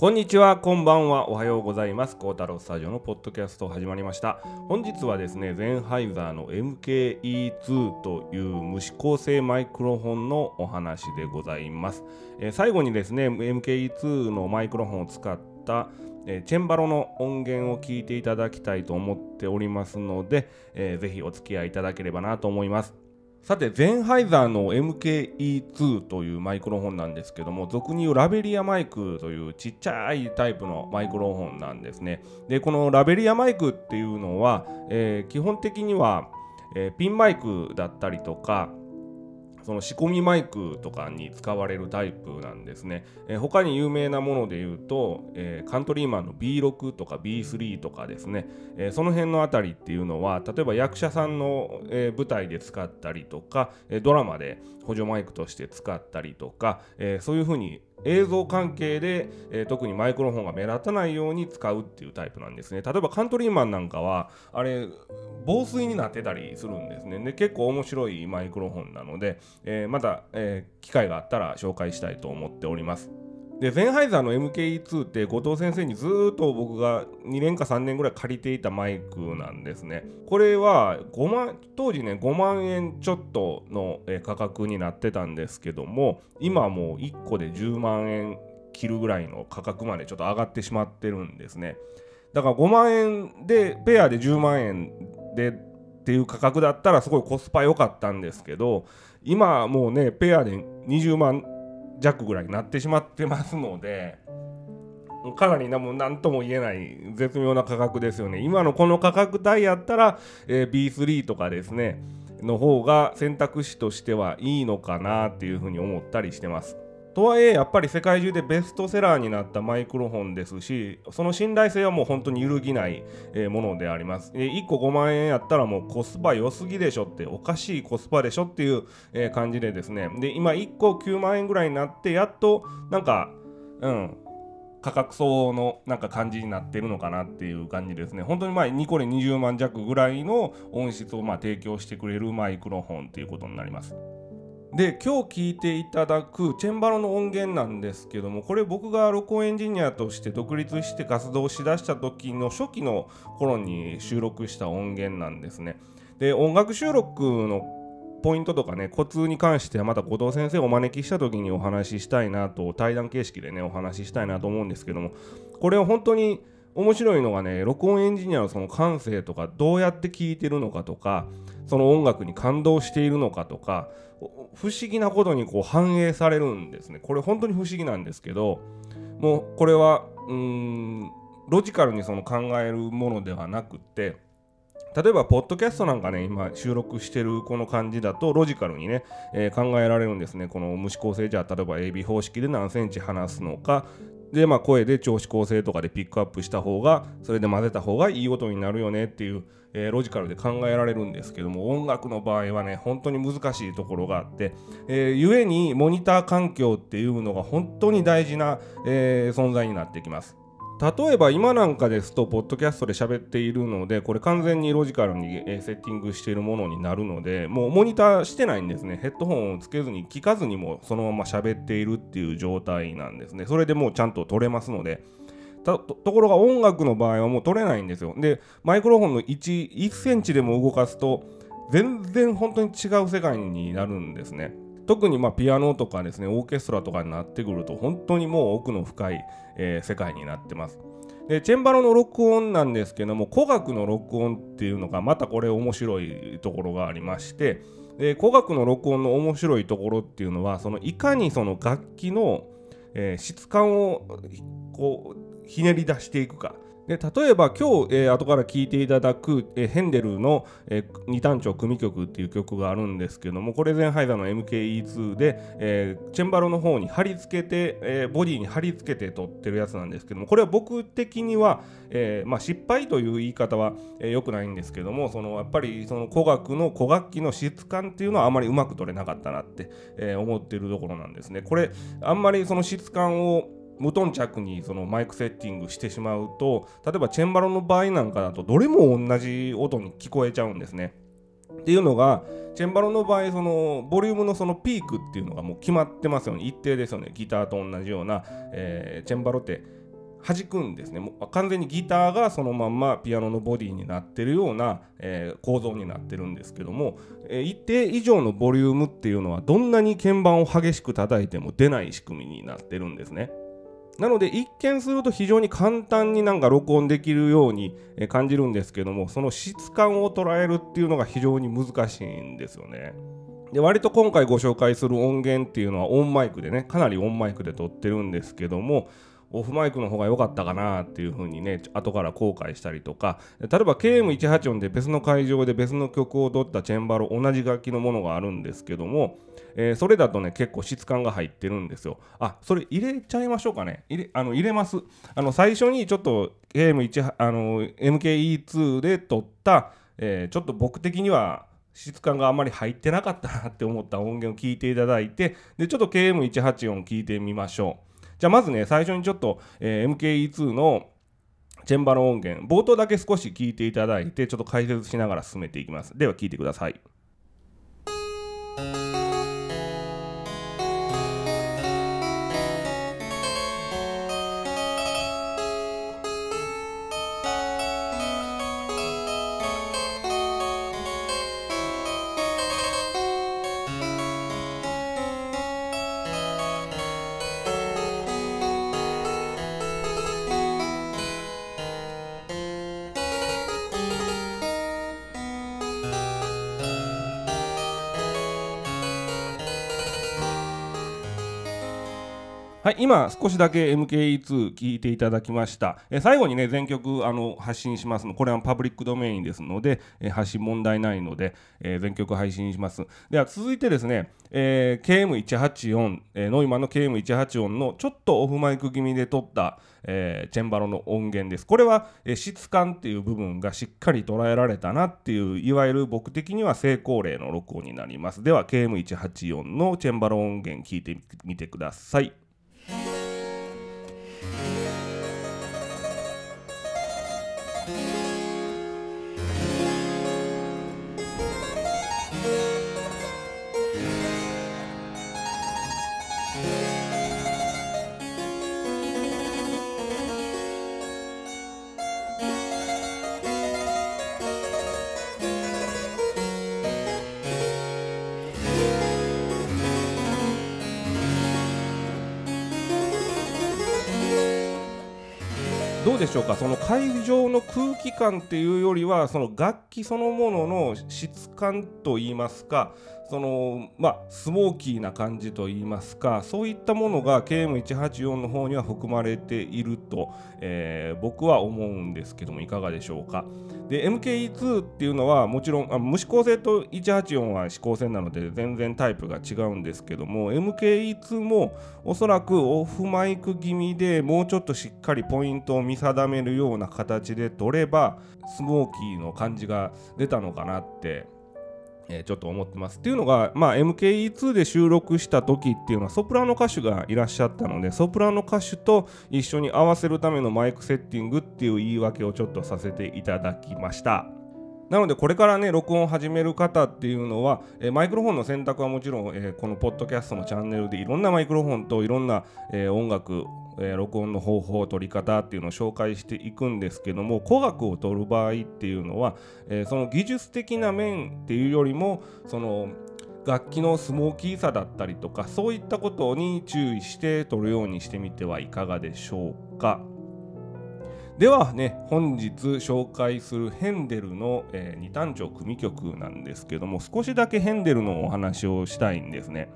こんにちは、こんばんは、おはようございます。孝太郎スタジオのポッドキャスト始まりました。本日はですね、ゼンハイザーの MKE2 という無指向性マイクロフォンのお話でございます。えー、最後にですね、MKE2 のマイクロフォンを使ったチェンバロの音源を聞いていただきたいと思っておりますので、えー、ぜひお付き合いいただければなと思います。さて、ゼンハイザーの MKE2 というマイクロフォンなんですけども、俗に言うラベリアマイクというちっちゃいタイプのマイクロフォンなんですね。で、このラベリアマイクっていうのは、えー、基本的には、えー、ピンマイクだったりとか、その仕込みマイクとかに使われるタイプなんですね。えー、他に有名なもので言うと、えー、カントリーマンの B6 とか B3 とかですね、えー、その辺のあたりっていうのは、例えば役者さんの、え舞台で使ったりとか、えドラマで補助マイクとして使ったりとか、えそういうふうに映像関係で、えー、特にマイクロフォンが目立たないように使うっていうタイプなんですね。例えばカントリーマンなんかはあれ防水になってたりするんですね。で結構面白いマイクロフォンなので、えー、また、えー、機会があったら紹介したいと思っております。でゼンハイザーの MKE2 って後藤先生にずっと僕が2年か3年ぐらい借りていたマイクなんですね。これは5万当時ね5万円ちょっとの価格になってたんですけども今もう1個で10万円切るぐらいの価格までちょっと上がってしまってるんですね。だから5万円でペアで10万円でっていう価格だったらすごいコスパ良かったんですけど今もうねペアで20万弱ぐらいになってしまってますのでかなりなも何とも言えない絶妙な価格ですよね。今のこの価格帯やったら、えー、B3 とかですねの方が選択肢としてはいいのかなっていうふうに思ったりしてます。とはいえやっぱり世界中でベストセラーになったマイクロフォンですしその信頼性はもう本当に揺るぎないものであります1個5万円やったらもうコスパ良すぎでしょっておかしいコスパでしょっていう感じでですねで今1個9万円ぐらいになってやっとなんかうん価格相応のなんか感じになってるのかなっていう感じですね。本当にまあ2個で20万弱ぐらいの音質をま提供してくれるマイクロフォンっていうことになります。で今日聞いていただくチェンバロの音源なんですけどもこれ僕が録音エンジニアとして独立して活動しだした時の初期の頃に収録した音源なんですね。で音楽収録のポイントとかねコツに関してはまた後藤先生をお招きした時にお話ししたいなと対談形式でねお話ししたいなと思うんですけどもこれは本当に面白いのがね録音エンジニアのその感性とかどうやって聴いてるのかとかその音楽に感動しているのかとか不思議なことにこう反映されるんですねこれ本当に不思議なんですけどもうこれはうーんロジカルにその考えるものではなくって例えば、ポッドキャストなんかね、今収録してるこの感じだと、ロジカルにね、えー、考えられるんですね。この無指向性じゃあ、例えば AB 方式で何センチ離すのか、で、まあ、声で調子構成とかでピックアップした方が、それで混ぜた方がいい音になるよねっていう、えー、ロジカルで考えられるんですけども、音楽の場合はね、本当に難しいところがあって、えー、ゆえにモニター環境っていうのが本当に大事な、えー、存在になってきます。例えば今なんかですと、ポッドキャストで喋っているので、これ完全にロジカルにセッティングしているものになるので、もうモニターしてないんですね。ヘッドホンをつけずに聞かずにもそのまま喋っているっていう状態なんですね。それでもうちゃんと撮れますので。ところが音楽の場合はもう撮れないんですよ。で、マイクロフォンの1、1センチでも動かすと、全然本当に違う世界になるんですね。特にまピアノとかですねオーケストラとかになってくると本当にもう奥の深い、えー、世界になってます。でチェンバロの録音なんですけども古楽の録音っていうのがまたこれ面白いところがありましてで古楽の録音の面白いところっていうのはそのいかにその楽器の、えー、質感をこうひねり出していくかで例えば今日、えー、後から聴いていただく、えー、ヘンデルの、えー、二単調組曲っていう曲があるんですけどもこれゼンハイザーの MKE2 で、えー、チェンバロの方に貼り付けて、えー、ボディに貼り付けて撮ってるやつなんですけどもこれは僕的には、えーまあ、失敗という言い方は、えー、くないんですけどもそのやっぱりその古楽の古楽器の質感っていうのはあまりうまく取れなかったなって、えー、思ってるところなんですね。これあんまりその質感を無頓着にそのマイクセッティングしてしまうと例えばチェンバロの場合なんかだとどれも同じ音に聞こえちゃうんですね。っていうのがチェンバロの場合そのボリュームのそのピークっていうのがもう決まってますよね一定ですよねギターと同じような、えー、チェンバロって弾くんですねもう完全にギターがそのまんまピアノのボディになってるような、えー、構造になってるんですけども、えー、一定以上のボリュームっていうのはどんなに鍵盤を激しく叩いても出ない仕組みになってるんですね。なので一見すると非常に簡単になんか録音できるように感じるんですけどもその質感を捉えるっていうのが非常に難しいんですよね。で割と今回ご紹介する音源っていうのはオンマイクでねかなりオンマイクで撮ってるんですけどもオフマイクの方が良かったかなっていう風にね後から後悔したりとか例えば KM184 で別の会場で別の曲を取ったチェンバロ同じ楽器のものがあるんですけども、えー、それだとね結構質感が入ってるんですよあそれ入れちゃいましょうかね入れあの入れますあの最初にちょっと KM1 あの MKE2 で撮った、えー、ちょっと僕的には質感があんまり入ってなかったなって思った音源を聞いていただいてでちょっと KM184 聞いてみましょうじゃあまずね、最初にちょっと、えー、MKE2 のチェンバロ音源、冒頭だけ少し聞いていただいて、ちょっと解説しながら進めていきます。では聞いてください。はい、今少しだけ MKE2 聞いていただきました。え最後にね、全曲あの発信しますの。これはパブリックドメインですので、え発信問題ないので、え全曲配信します。では続いてですね、えー、KM184、えー、ノイマンの KM184 のちょっとオフマイク気味で撮った、えー、チェンバロの音源です。これは、え質感っていう部分がしっかり捉えられたなっていう、いわゆる僕的には成功例の録音になります。では KM184 のチェンバロ音源聞いてみてください。どでしょうか？その会場の空気感っていうよりはその楽器そのものの質感といいますかそのまあスモーキーな感じといいますかそういったものが KM184 の方には含まれていると、えー、僕は思うんですけどもいかがでしょうか。で MKE2 っていうのはもちろんあ無指向性と184は指向性なので全然タイプが違うんですけども MKE2 もおそらくオフマイク気味でもうちょっとしっかりポイントを見定めるような形で取ればスモーキーの感じが出たのかなってえー、ちょっと思ってます。っていうのが、まあ、MKE2 で収録した時っていうのはソプラノ歌手がいらっしゃったのでソプラノ歌手と一緒に合わせるためのマイクセッティングっていう言い訳をちょっとさせていただきました。なのでこれからね録音を始める方っていうのは、えー、マイクロフォンの選択はもちろん、えー、このポッドキャストのチャンネルでいろんなマイクロフォンといろんな、えー、音楽、え録音の方法取り方っていうのを紹介していくんですけども古楽を取る場合っていうのは、えその技術的な面っていうよりもその楽器のスモーキーさだったりとかそういったことに注意して取るようにしてみてはいかがでしょうか？ではね本日紹介するヘンデルの、えー、二単調組曲なんですけども少しだけヘンデルのお話をしたいんですね。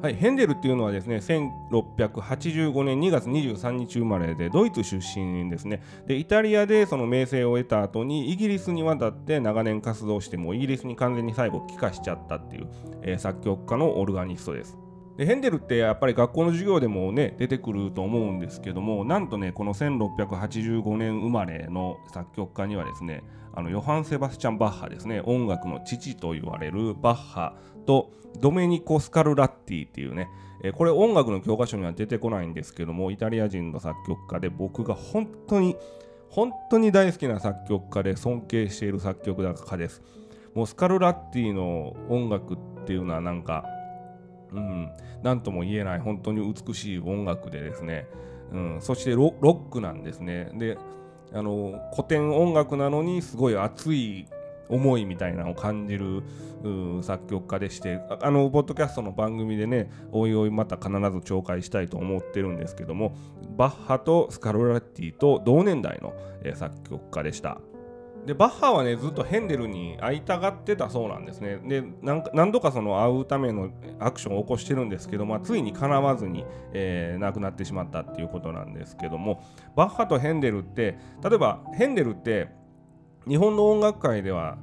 はい、ヘンデルっていうのはですね1685年2月23日生まれでドイツ出身ですねでイタリアでその名声を得た後にイギリスに渡って長年活動してもイギリスに完全に最後帰化しちゃったっていう、えー、作曲家のオルガニストですでヘンデルってやっぱり学校の授業でもね出てくると思うんですけどもなんとねこの1685年生まれの作曲家にはですねあのヨハン・セバスチャン・バッハですね音楽の父と言われるバッハとドメニコ・スカルラッティっていうねえこれ音楽の教科書には出てこないんですけどもイタリア人の作曲家で僕が本当に本当に大好きな作曲家で尊敬している作曲家です。もうスカルラッティの音楽っていうのはなんかうん、何とも言えない本当に美しい音楽でですね。うん、そしてロックなんですね。であの古典音楽なのにすごい熱い思いみたいなのを感じる作曲家でしてあのポッドキャストの番組でねおいおいまた必ず紹介したいと思ってるんですけどもバッハとスカルラッティと同年代の、え作曲家でした。でバッハはねずっとヘンデルに会いたがってたそうなんですねで何度かその会うためのアクションを起こしてるんですけど、まあ、ついにかなわずに、えー、亡くなってしまったっていうことなんですけどもバッハとヘンデルって例えばヘンデルって日本の音楽界では、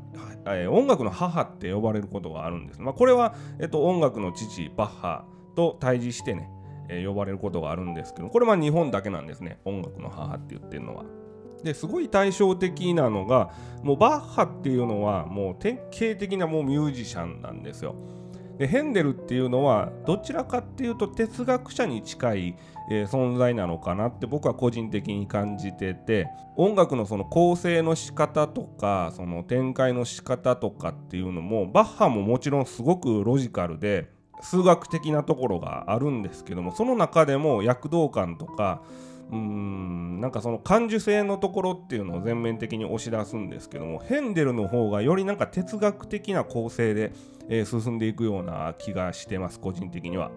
えー、音楽の母って呼ばれることがあるんです。まあ、これは、えっと、音楽の父バッハと対峙してね、えー、呼ばれることがあるんですけどこれは日本だけなんですね音楽の母って言ってるのは。ですごい対照的なのがもうバッハっていうのはもう典型的なもうミュージシャンなんですよ。でヘンデルっていうのはどちらかっていうと哲学者に近い、えー、存在なのかなって僕は個人的に感じてて音楽のその構成の仕方とかその展開の仕方とかっていうのもバッハももちろんすごくロジカルで数学的なところがあるんですけどもその中でも躍動感とかうんなんかその感受性のところっていうのを全面的に押し出すんですけどもヘンデルの方がよりなんか哲学的な構成で、えー、進んでいくような気がしてます個人的には。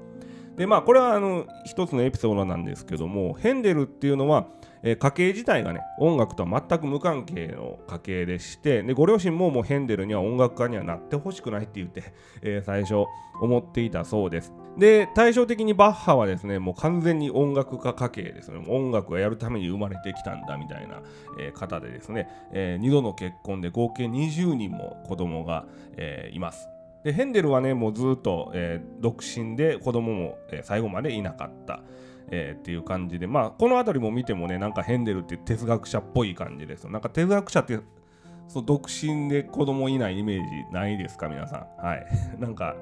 でまあこれはあの一つのエピソードなんですけどもヘンデルっていうのはえー、家系自体がね音楽とは全く無関係の家系でしてでご両親ももうヘンデルには音楽家にはなってほしくないって言って、えー、最初思っていたそうですで対照的にバッハはですねもう完全に音楽家家系ですね音楽をやるために生まれてきたんだみたいな、えー、方でですね、え2度の結婚で合計20人も子供が、えいますでヘンデルはねもうずっと、え独身で子供も、え最後までいなかった。えー、っていう感じでまあこの辺りも見てもねなんかヘンデルって哲学者っぽい感じですよなんか哲学者ってそう独身で子供いないイメージないですか皆さんはい なんか、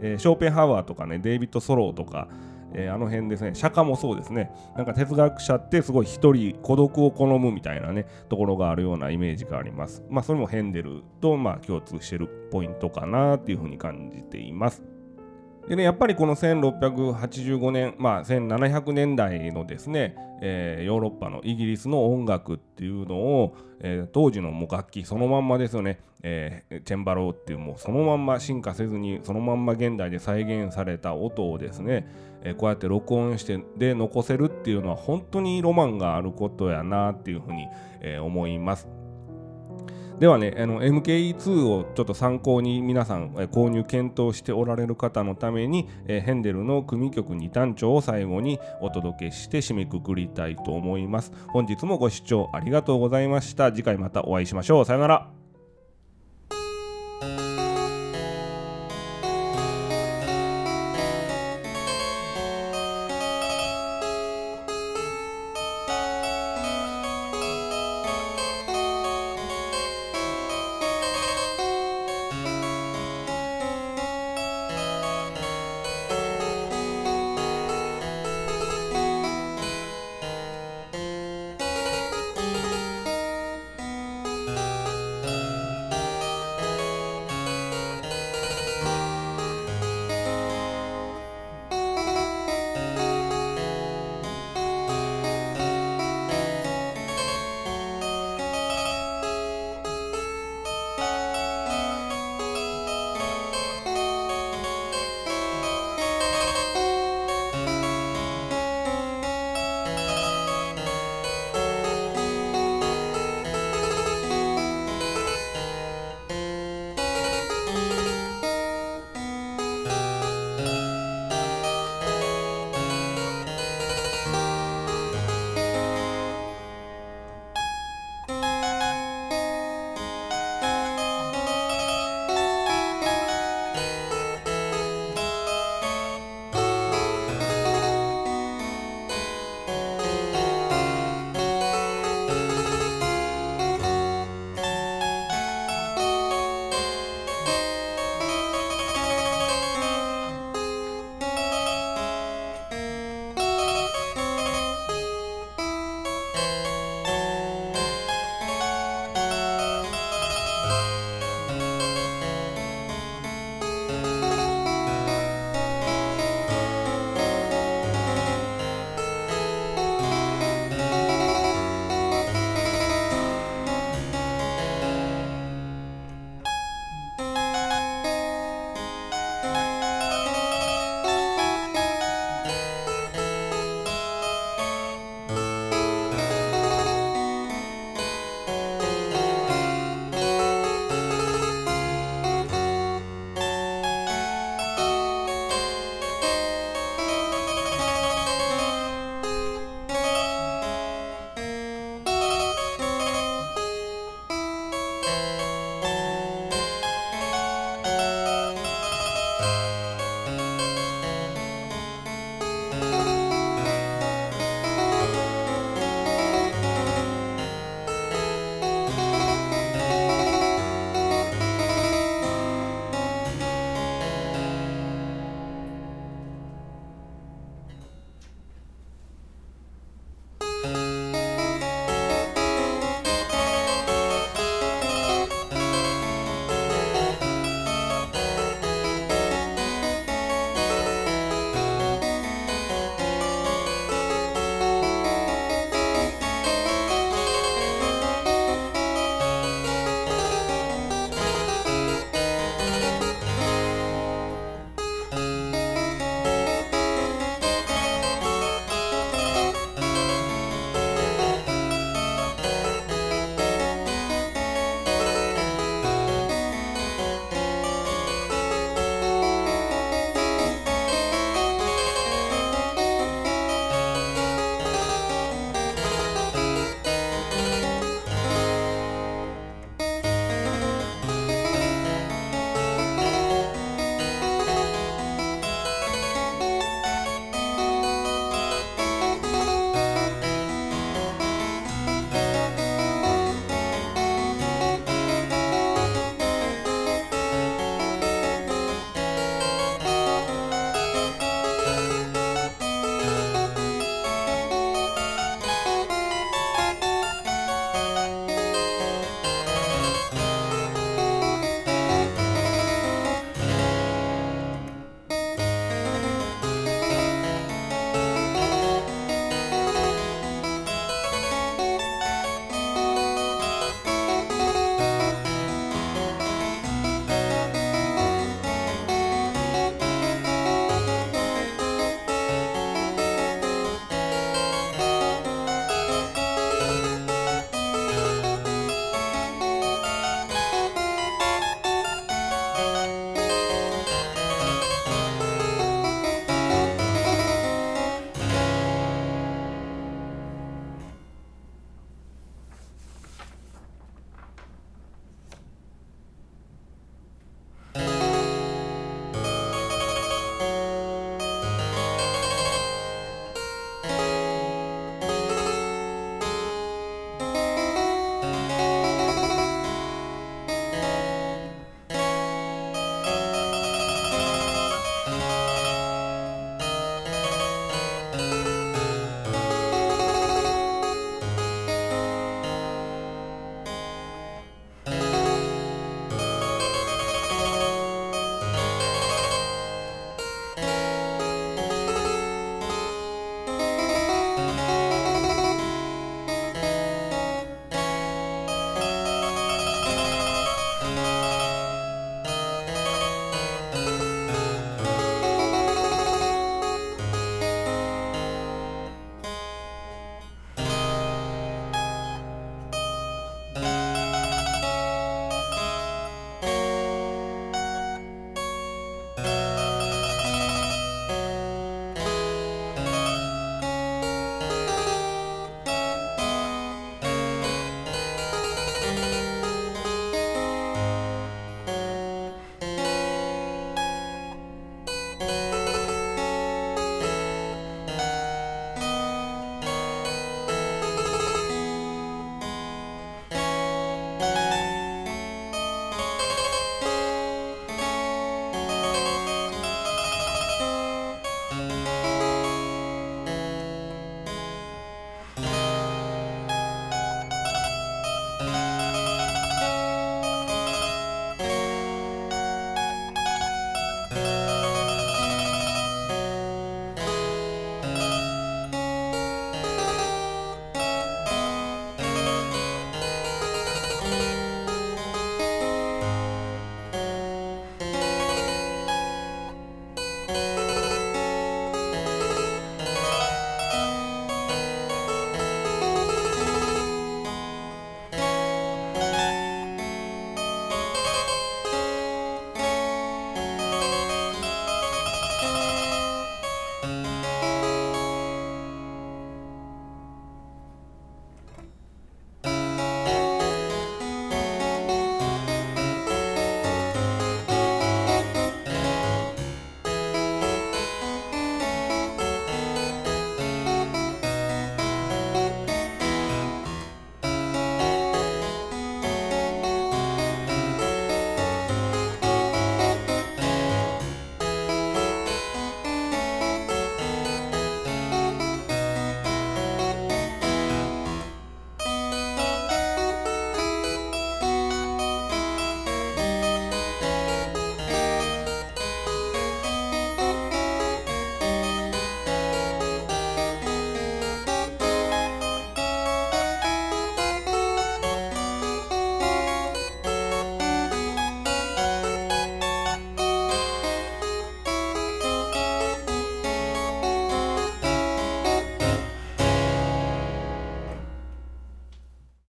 えー、ショーペンハワーとかねデイビッド・ソローとかえー、あの辺ですね、釈迦もそうですね、なんか哲学者ってすごい一人孤独を好むみたいなね、ところがあるようなイメージがあります。まあ、それもヘンデルとまあ共通してるポイントかなっていうふうに感じています。でね、やっぱりこの1685年、まあ、1700年代のですね、えー、ヨーロッパのイギリスの音楽っていうのを、えー、当時のもう楽器そのまんまですよね、えー、チェンバローっていうもうそのまんま進化せずにそのまんま現代で再現された音をですね、えこうやって録音してで残せるっていうのは本当にロマンがあることやなっていうふうに、え思います。ではね、MKE2 をちょっと参考に皆さん、購入検討しておられる方のために、えヘンデルの組曲2単調を最後にお届けして締めくくりたいと思います。本日もご視聴ありがとうございました。次回またお会いしましょう。さよなら。